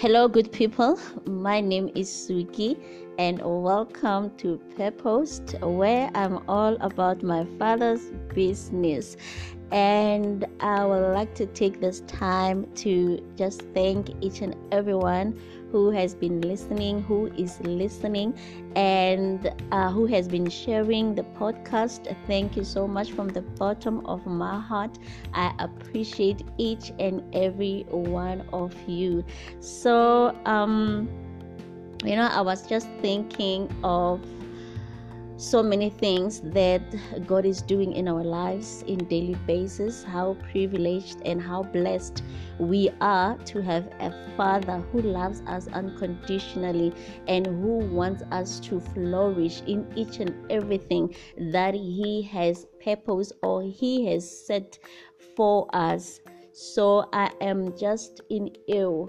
Hello, good people. My name is Suki, and welcome to Purpose, where I'm all about my father's business. And I would like to take this time to just thank each and everyone who has been listening, who is listening, and uh, who has been sharing the podcast. Thank you so much from the bottom of my heart. I appreciate each and every one of you. So, um, you know, I was just thinking of so many things that God is doing in our lives in daily basis how privileged and how blessed we are to have a father who loves us unconditionally and who wants us to flourish in each and everything that he has purpose or he has set for us. So i am just in awe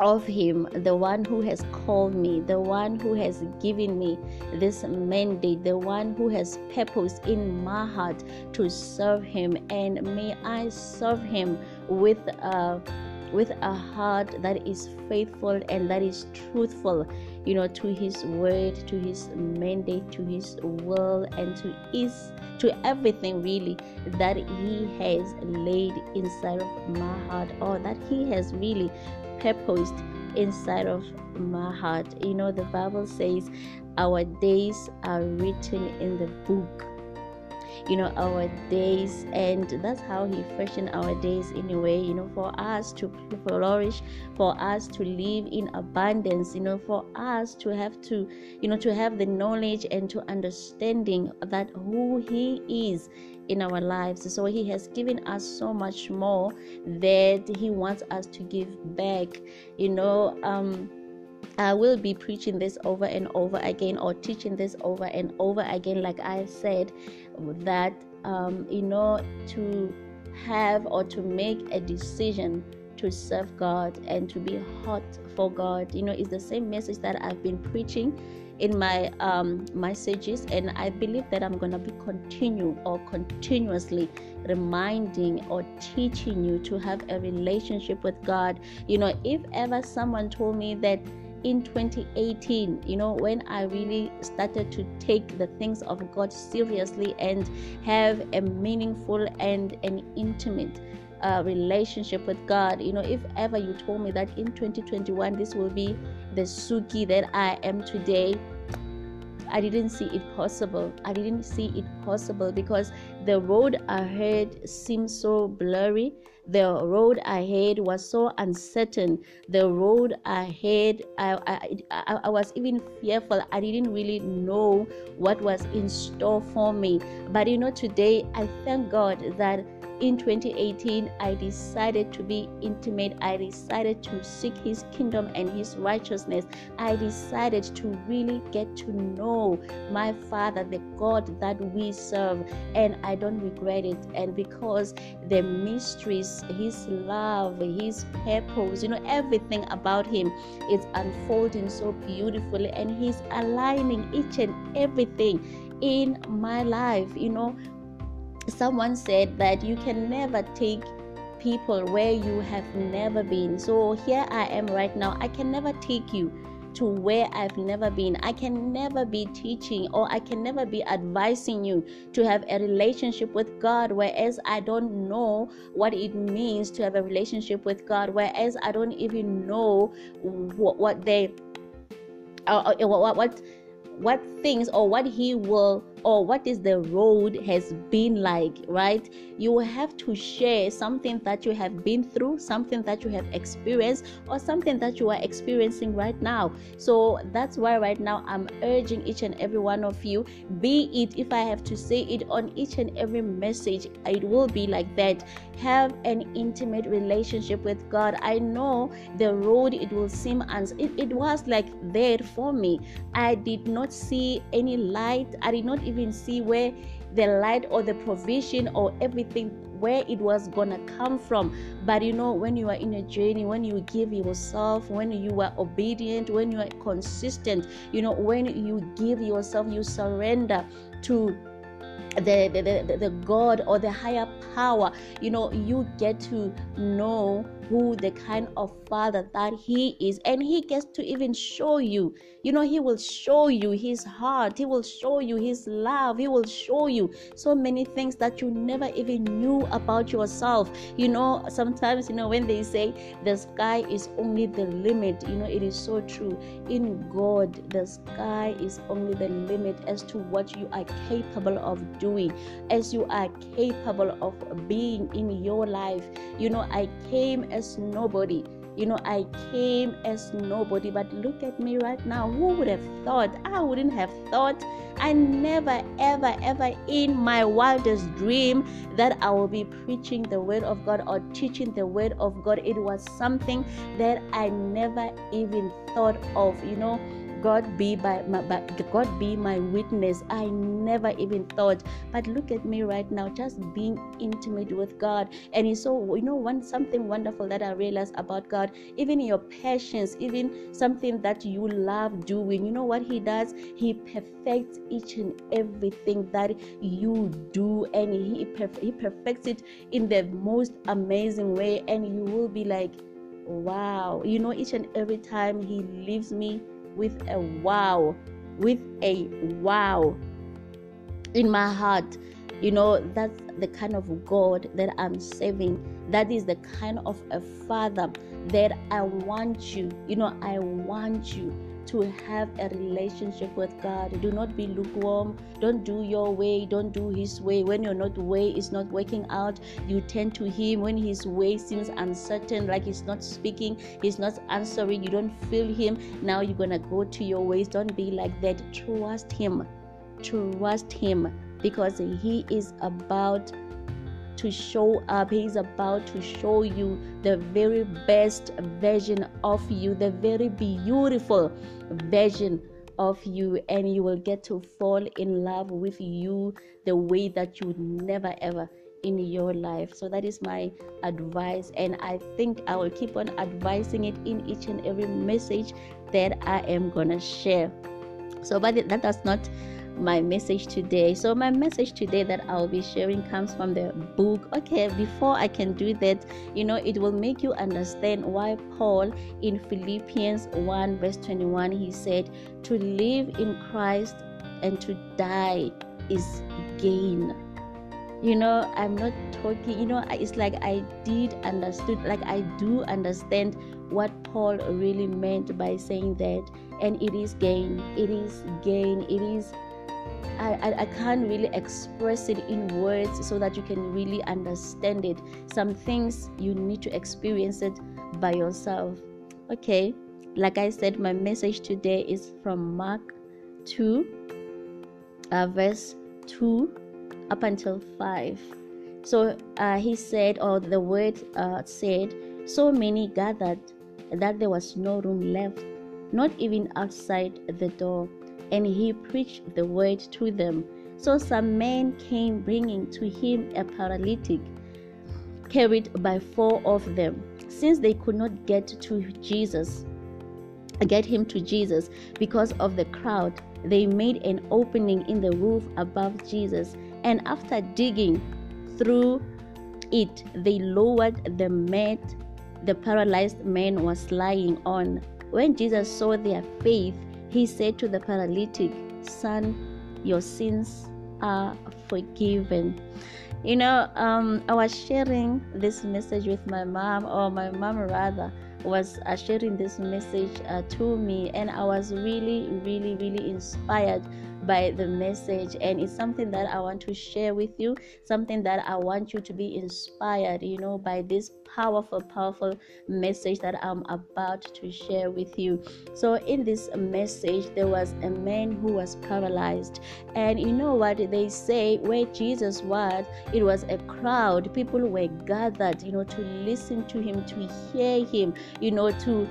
of him, the one who has called me, the one who has given me this mandate, the one who has purpose in my heart to serve him. And may I serve him with a with a heart that is faithful and that is truthful, you know, to his word, to his mandate, to his will, and to his to everything really that he has laid inside of my heart or that he has really purposed inside of my heart. You know, the Bible says our days are written in the book. You know, our days, and that's how He fashioned our days in a way, you know, for us to flourish, for us to live in abundance, you know, for us to have to, you know, to have the knowledge and to understanding that who He is in our lives. So He has given us so much more that He wants us to give back. You know, um, I will be preaching this over and over again or teaching this over and over again, like I said, that, um, you know, to have or to make a decision to serve God and to be hot for God, you know, is the same message that I've been preaching in my um, messages, and I believe that I'm going to be continue or continuously reminding or teaching you to have a relationship with God. You know, if ever someone told me that in 2018 you know when i really started to take the things of god seriously and have a meaningful and an intimate uh, relationship with God. You know, if ever you told me that in 2021 this will be the Suki that I am today, I didn't see it possible. I didn't see it possible because the road ahead seemed so blurry. The road ahead was so uncertain. The road ahead, I, I, I, I was even fearful. I didn't really know what was in store for me. But you know, today I thank God that in 2018 i decided to be intimate. I decided to seek his kingdom and his righteousness. I decided to really get to know my father the god that we serve and i don't regret it. And because the mysteries his love his purpose you know everything about him is unfolding so beautifully and he's aligning each and everything in my life you know someone said that you can never take people where you have never been. So here I am right now. I can never take you to where I've never been. I can never be teaching or I can never be advising you to have a relationship with God, whereas I don't know what it means to have a relationship with God, whereas I don't even know what, what they uh, what, what what things or what he will or what is the road has been like right? You will have to share something that you have been through something that you have experienced or something that you are experiencing right now. So that's why right now i'm urging each and every one of you be it if i have to say it on each and every message it will be like that. Have an intimate relationship with god. I know the road it will seem as it, it was like there for me. I did not see any light. I did not even see where the light or the provision or everything where it was gonna come from. But you know when you are in a journey when you give yourself when you are obedient when you are consistent you know when you give yourself you surrender to the, the, the, God or the higher power, you know, you get to know who the kind of father that he is. And he gets to even show you you know he will show you his heart. He will show you his love. He will show you so many things that you never even knew about yourself. You know sometimes you know when they say the sky is only the limit you know it is so true. In god the sky is only the limit as to what you are capable of doing as you are capable of being in your life you know i came as nobody. You know, I came as nobody, but look at me right now. Who would have thought? I wouldn't have thought. I never, ever, ever in my wildest dream that I will be preaching the word of God or teaching the word of God. It was something that I never even thought of, you know God be by my God be my witness. I never even thought, but look at me right now, just being intimate with God. And it's so you know one something wonderful that I realized about God, even your passions, even something that you love doing. You know what He does? He perfects each and everything that you do, and He perf- He perfects it in the most amazing way, and you will be like wow you know each and every time he leaves me with a wow, with a wow in my heart. You know, that's the kind of God that I'm serving. That is the kind of a father that I want you. You know, I want you to have a relationship with God. Do not be lukewarm. Don't do your way. Don't do His way. When your not way is not working out, you turn to Him. When His way seems uncertain, like He's not speaking, He's not answering, you don't feel Him. Now you're gonna go to your ways. Don't be like that. Trust Him. Trust Him because He is about to show up. He's about to show you the very best version of you, the very beautiful version of you, and you will get to fall in love with you the way that you never ever in your life. So that is my advice, and I think I will keep on advising it in each and every message that I am gonna share. So, but that does not my message today. So, my message today that I'll be sharing comes from the book. Okay, before I can do that, you know, it will make you understand why Paul in Philippians 1, verse 21, he said, To live in Christ and to die is gain. You know, I'm not talking, you know, it's like I did understood, like I do understand what Paul really meant by saying that, and it is gain, it is gain, it is I, I, I, can't really express it in words so that you can really understand it. Some things you need to experience it by yourself. Okay, like I said, my message today is from Mark 2, uh, verse 2 up until 5. So uh, he said, or the word uh, said, so many gathered that there was no room left, not even outside the door and he preached the word to them. So some men came bringing to him a paralytic, carried by four of them. Since they could not get to Jesus, get him to Jesus because of the crowd, they made an opening in the roof above Jesus, and after digging through it, they lowered the mat the paralyzed man was lying on. When Jesus saw their faith, he said to the paralytic, Son, your sins are forgiven. You know, um, I was sharing this message with my mom, or my mom rather was uh, sharing this message uh, to me, and I was really, really, really inspired by the message and it's something that i want to share with you something that i want you to be inspired you know by this powerful powerful message that i'm about to share with you. So in this message there was a man who was paralyzed. And you know what they say? Where jesus was it was a crowd. People were gathered you know to listen to him to hear him you know to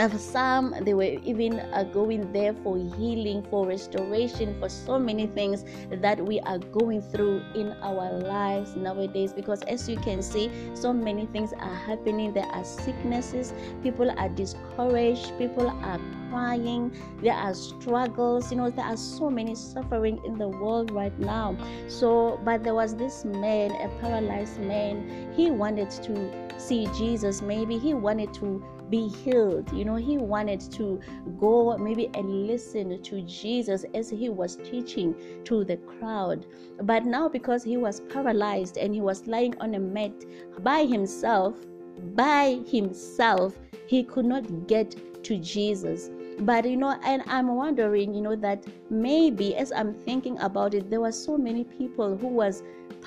of some they were even uh, going there for healing for restoration for so many things that we are going through in our lives nowadays. Because as you can see so many things are happening. There are sicknesses people are discouraged people are crying there are struggles you know there are so many suffering in the world right now. So but there was this man a paralyzed man. He wanted to see jesus. Maybe he wanted to be healed. You know, he wanted to go maybe and listen to Jesus as he was teaching to the crowd. But now, because he was paralyzed and he was lying on a mat by himself, by himself, he could not get to Jesus but you know and i'm wondering you know that maybe as i'm thinking about it there were so many people who was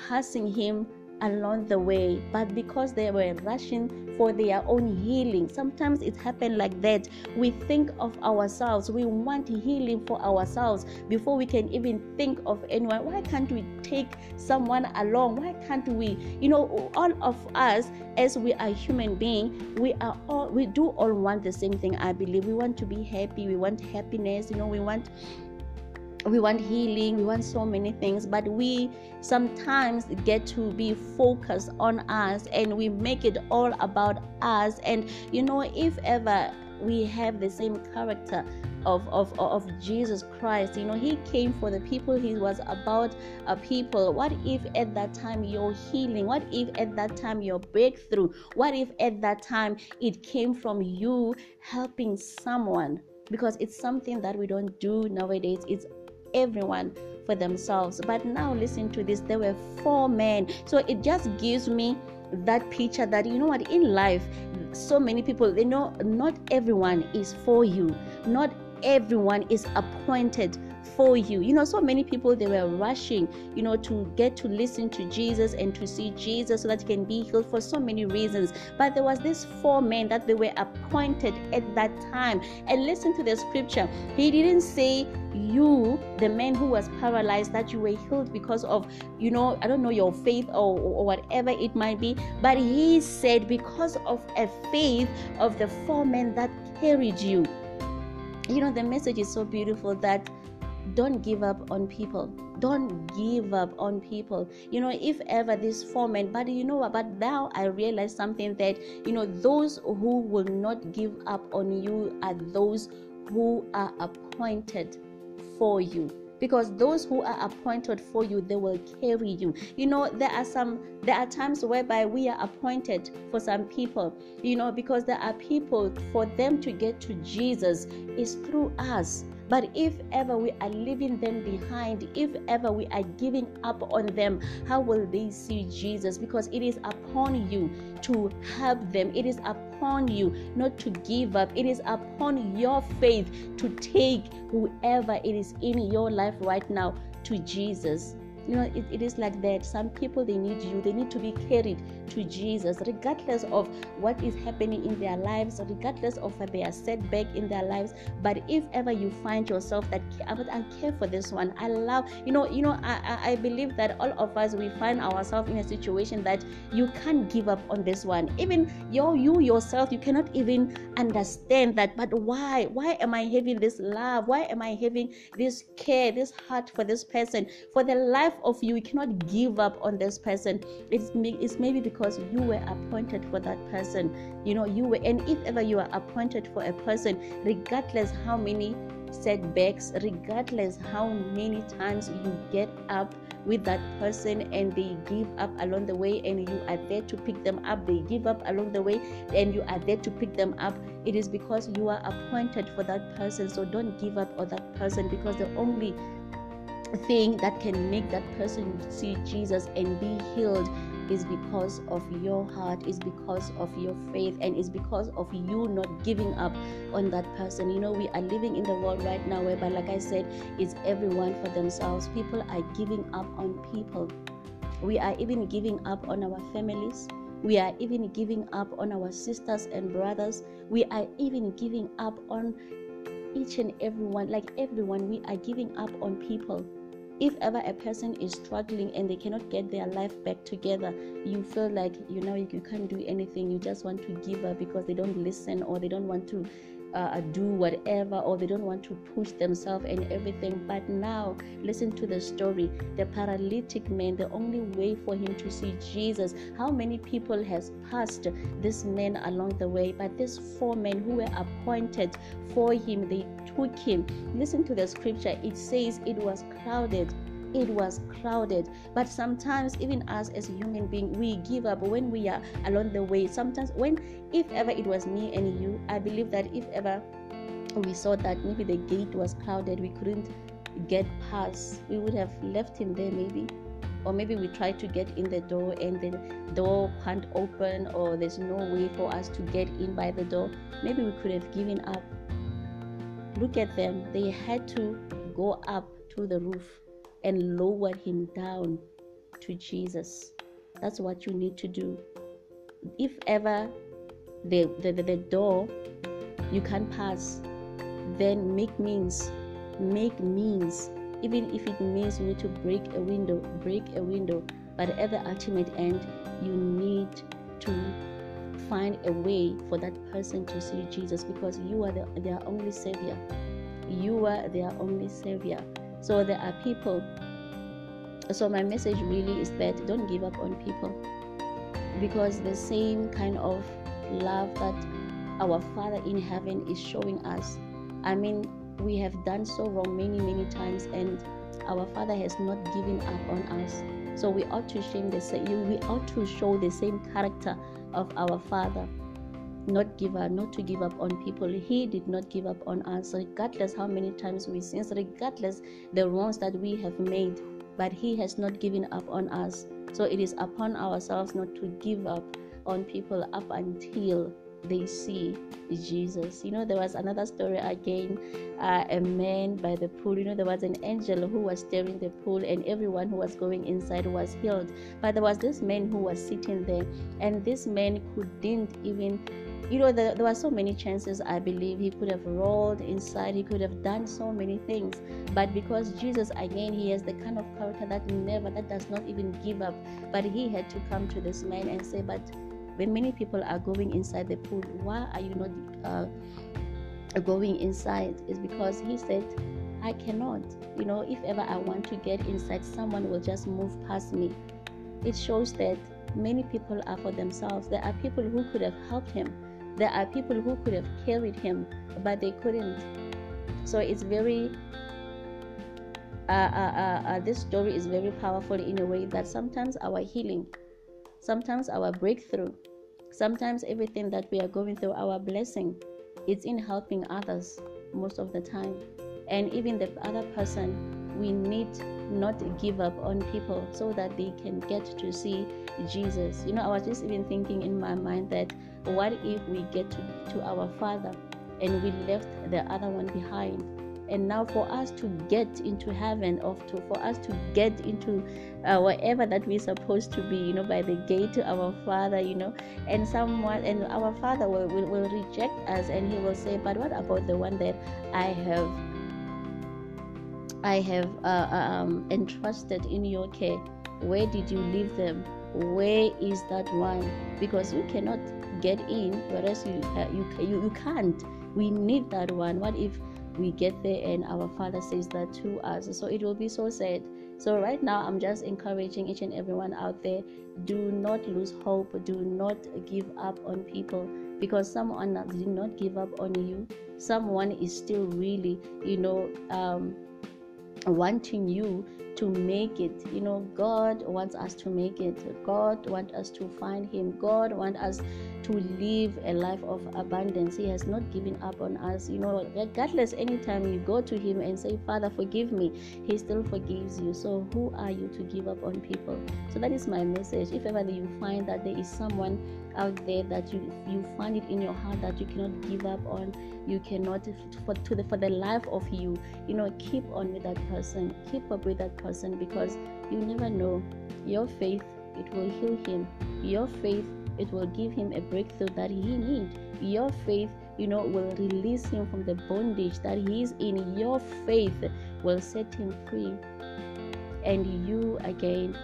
passing him along the way, but because they were rushing for their own healing. Sometimes it happened like that. We think of ourselves, we want healing for ourselves before we can even think of anyone. Why can't we take someone along? Why can't we? You know, all of us, as we are human beings, we are all we do all want the same thing. I believe we want to be happy, we want happiness, you know, we want we want healing we want so many things but we sometimes get to be focused on us and we make it all about us and you know if ever we have the same character of, of, of Jesus Christ. You know, He came for the people, He was about a people. What if at that time your healing? What if at that time your breakthrough? What if at that time it came from you helping someone? Because it's something that we don't do nowadays. It's everyone for themselves. But now listen to this there were four men. So it just gives me that picture that you know what in life so many people they know not everyone is for you not everyone is appointed for you. You know, so many people they were rushing, you know, to get to listen to Jesus and to see Jesus so that he can be healed for so many reasons. But there was this four men that they were appointed at that time. And listen to the scripture. He didn't say you, the man who was paralyzed, that you were healed because of, you know, I don't know, your faith or, or whatever it might be. But he said, because of a faith of the four men that carried you. You know, the message is so beautiful that don't give up on people. Don't give up on people. You know if ever this four men but you know but now i realize something that you know those who will not give up on you are those who are appointed for you. Because those who are appointed for you they will carry you. You know there are some there are times whereby we are appointed for some people you know because there are people for them to get to jesus is through us but if ever we are leaving them behind, if ever we are giving up on them, how will they see Jesus? Because it is upon you to help them, it is upon you not to give up, it is upon your faith to take whoever it is in your life right now to Jesus you know it, it is like that. Some people they need you. They need to be carried to jesus regardless of what is happening in their lives regardless of their setback in their lives. But if ever you find yourself that i care for this one. I love you know you know I, I believe that all of us we find ourselves in a situation that you can't give up on this one. Even you you yourself you cannot even understand that but why why am i having this love? Why am i having this care this heart for this person? For the life of you you cannot give up on this person. It's, it's maybe because you were appointed for that person you know you were and if ever you are appointed for a person regardless how many setbacks regardless how many times you get up with that person and they give up along the way and you are there to pick them up they give up along the way and you are there to pick them up it is because you are appointed for that person. So don't give up on that person because the only thing that can make that person see Jesus and be healed is because of your heart, is because of your faith, and is because of you not giving up on that person. You know, we are living in the world right now whereby, like I said, it's everyone for themselves. People are giving up on people. We are even giving up on our families. We are even giving up on our sisters and brothers. We are even giving up on each and everyone. Like everyone, we are giving up on people if ever a person is struggling and they cannot get their life back together you feel like you know you can't do anything. You just want to give up because they don't listen or they don't want to uh, do whatever or they don't want to push themselves and everything. But now, listen to the story. The paralytic man, the only way for him to see Jesus. How many people has passed this man along the way? But these four men who were appointed for him, they took him. Listen to the scripture. It says it was crowded it was crowded. But sometimes even us as a human being we give up when we are along the way. Sometimes when if ever it was me and you i believe that if ever we saw that maybe the gate was crowded we couldn't get past. We would have left him there maybe. Or maybe we try to get in the door and the door can't open or there's no way for us to get in by the door. Maybe we could have given up. Look at them. They had to go up to the roof and lower him down to Jesus. That's what you need to do. If ever the, the, the, the door you can't pass, then make means. Make means. Even if it means you need to break a window, break a window. But at the ultimate end, you need to find a way for that person to see Jesus because you are the, their only savior. You are their only savior. So there are people. So my message really is that don't give up on people because the same kind of love that our Father in heaven is showing us. I mean, we have done so wrong many, many times, and our Father has not given up on us. So we ought to shame the same. We ought to show the same character of our Father not give up, not to give up on people. He did not give up on us, regardless how many times we sin, regardless the wrongs that we have made. But He has not given up on us. So it is upon ourselves not to give up on people up until they see Jesus. You know, there was another story again. Uh, a man by the pool. You know, there was an angel who was stirring the pool, and everyone who was going inside was healed. But there was this man who was sitting there, and this man couldn't even you know, there, there were so many chances. I believe he could have rolled inside, he could have done so many things. But because Jesus, again, he has the kind of character that never, that does not even give up. But he had to come to this man and say, But when many people are going inside the pool, why are you not uh, going inside? Is because he said, I cannot. You know, if ever I want to get inside, someone will just move past me. It shows that many people are for themselves. There are people who could have helped him there are people who could have carried him, but they couldn't. So it's very uh, uh, uh, uh, this story is very powerful in a way that sometimes our healing, sometimes our breakthrough, sometimes everything that we are going through, our blessing, it's in helping others most of the time. And even the other person, we need not give up on people so that they can get to see Jesus. You know, I was just even thinking in my mind that what if we get to, to our Father and we left the other one behind? And now, for us to get into heaven, or to, for us to get into uh, wherever that we're supposed to be, you know, by the gate to our Father, you know, and someone, and our Father will, will, will reject us and He will say, But what about the one that I have I have uh, um, entrusted in your care. Where did you leave them? Where is that one? Because you cannot get in, whereas you uh, you, you you can't. We need that one. What if we get there and our Father says that to us? So it will be so sad. So right now, I'm just encouraging each and everyone out there: do not lose hope. Do not give up on people because someone did not give up on you. Someone is still really, you know. Um, wanting you to make it. You know god wants us to make it. God wants us to find him. God wants us to live a life of abundance. He has not given up on us. You know regardless anytime you go to him and say father forgive me he still forgives you. So who are you to give up on people? So that is my message. If ever you find that there is someone out there that you you find it in your heart that you cannot give up on you cannot for to the for the life of you. You know keep on with that person. Keep up with that person because you never know. Your faith it will heal him. Your faith it will give him a breakthrough that he needs your faith you know will release him from the bondage that he is in. Your faith will set him free. And you again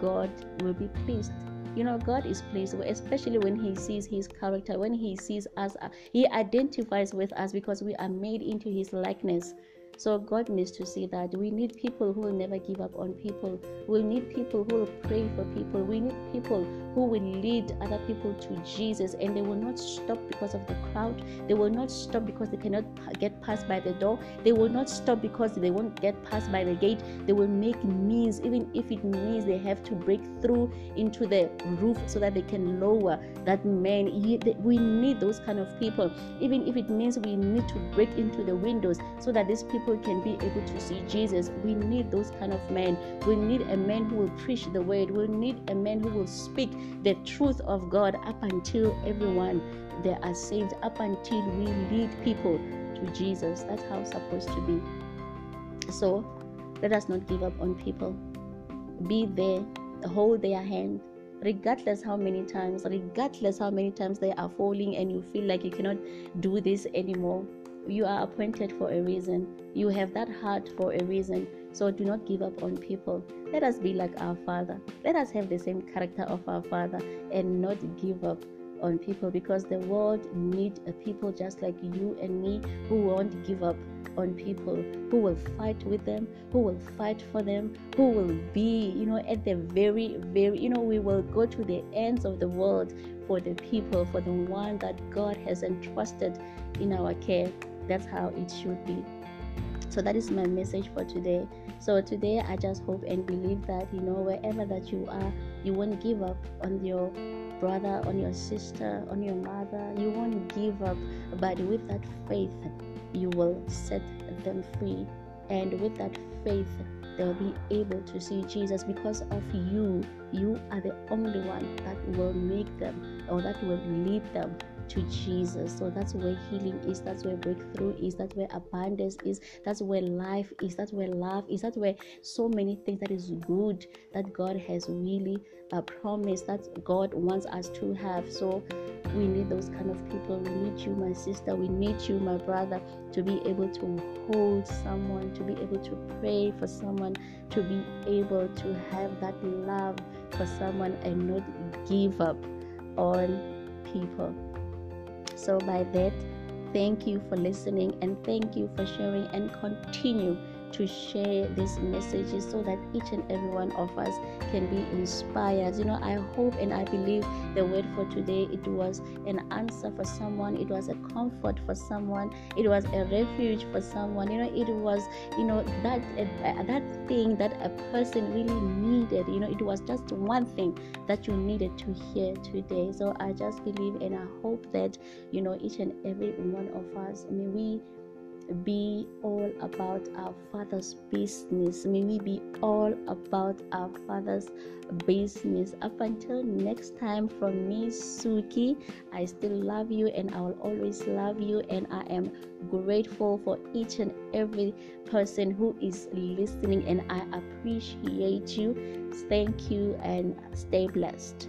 god will be pleased you know god is pleased especially when he sees his character when he sees us uh, he identifies with us because we are made into his likeness so God needs to see that we need people who will never give up on people. We need people who will pray for people. We need people who will lead other people to Jesus and they will not stop because of the crowd. They will not stop because they cannot get past by the door. They will not stop because they won't get past by the gate. They will make means, even if it means they have to break through into the roof so that they can lower that man. We need those kind of people. Even if it means we need to break into the windows so that these people people can be able to see Jesus. We need those kind of men. We need a man who will preach the word. We need a man who will speak the truth of God up until everyone they are saved, up until we lead people to Jesus. That's how it's supposed to be. So let us not give up on people. Be there, hold their hand, regardless how many times, regardless how many times they are falling and you feel like you cannot do this anymore you are appointed for a reason. You have that heart for a reason. So do not give up on people. Let us be like our Father. Let us have the same character of our Father and not give up on people because the world need a people just like you and me who won't give up on people who will fight with them who will fight for them who will be you know at the very very you know we will go to the ends of the world for the people for the one that god has entrusted in our care that's how it should be. So that is my message for today. So today i just hope and believe that you know wherever that you are you won't give up on your brother on your sister on your mother. You won't give up. But with that faith you will set them free. And with that faith they'll be able to see Jesus because of you. You are the only one that will make them or that will lead them to Jesus. So that's where healing is, that's where breakthrough is, that's where abundance is, that's where life is, that's where love is, that's where so many things that is good that God has really uh, promised that God wants us to have. So we need those kind of people. We need you, my sister. We need you, my brother, to be able to hold someone, to be able to pray for someone, to be able to have that love for someone and not give up on people. So, by that, thank you for listening and thank you for sharing and continue to share these messages so that each and every one of us can be inspired. You know, I hope and I believe the word for today it was an answer for someone, it was a comfort for someone, it was a refuge for someone. You know, it was you know that uh, that thing that a person really needed. You know, it was just one thing that you needed to hear today. So I just believe and I hope that you know each and every one of us. I mean, we be all about our Father's business. May we be all about our Father's business. Up until next time, from me, Suki, I still love you and I will always love you. And I am grateful for each and every person who is listening, and I appreciate you. Thank you and stay blessed.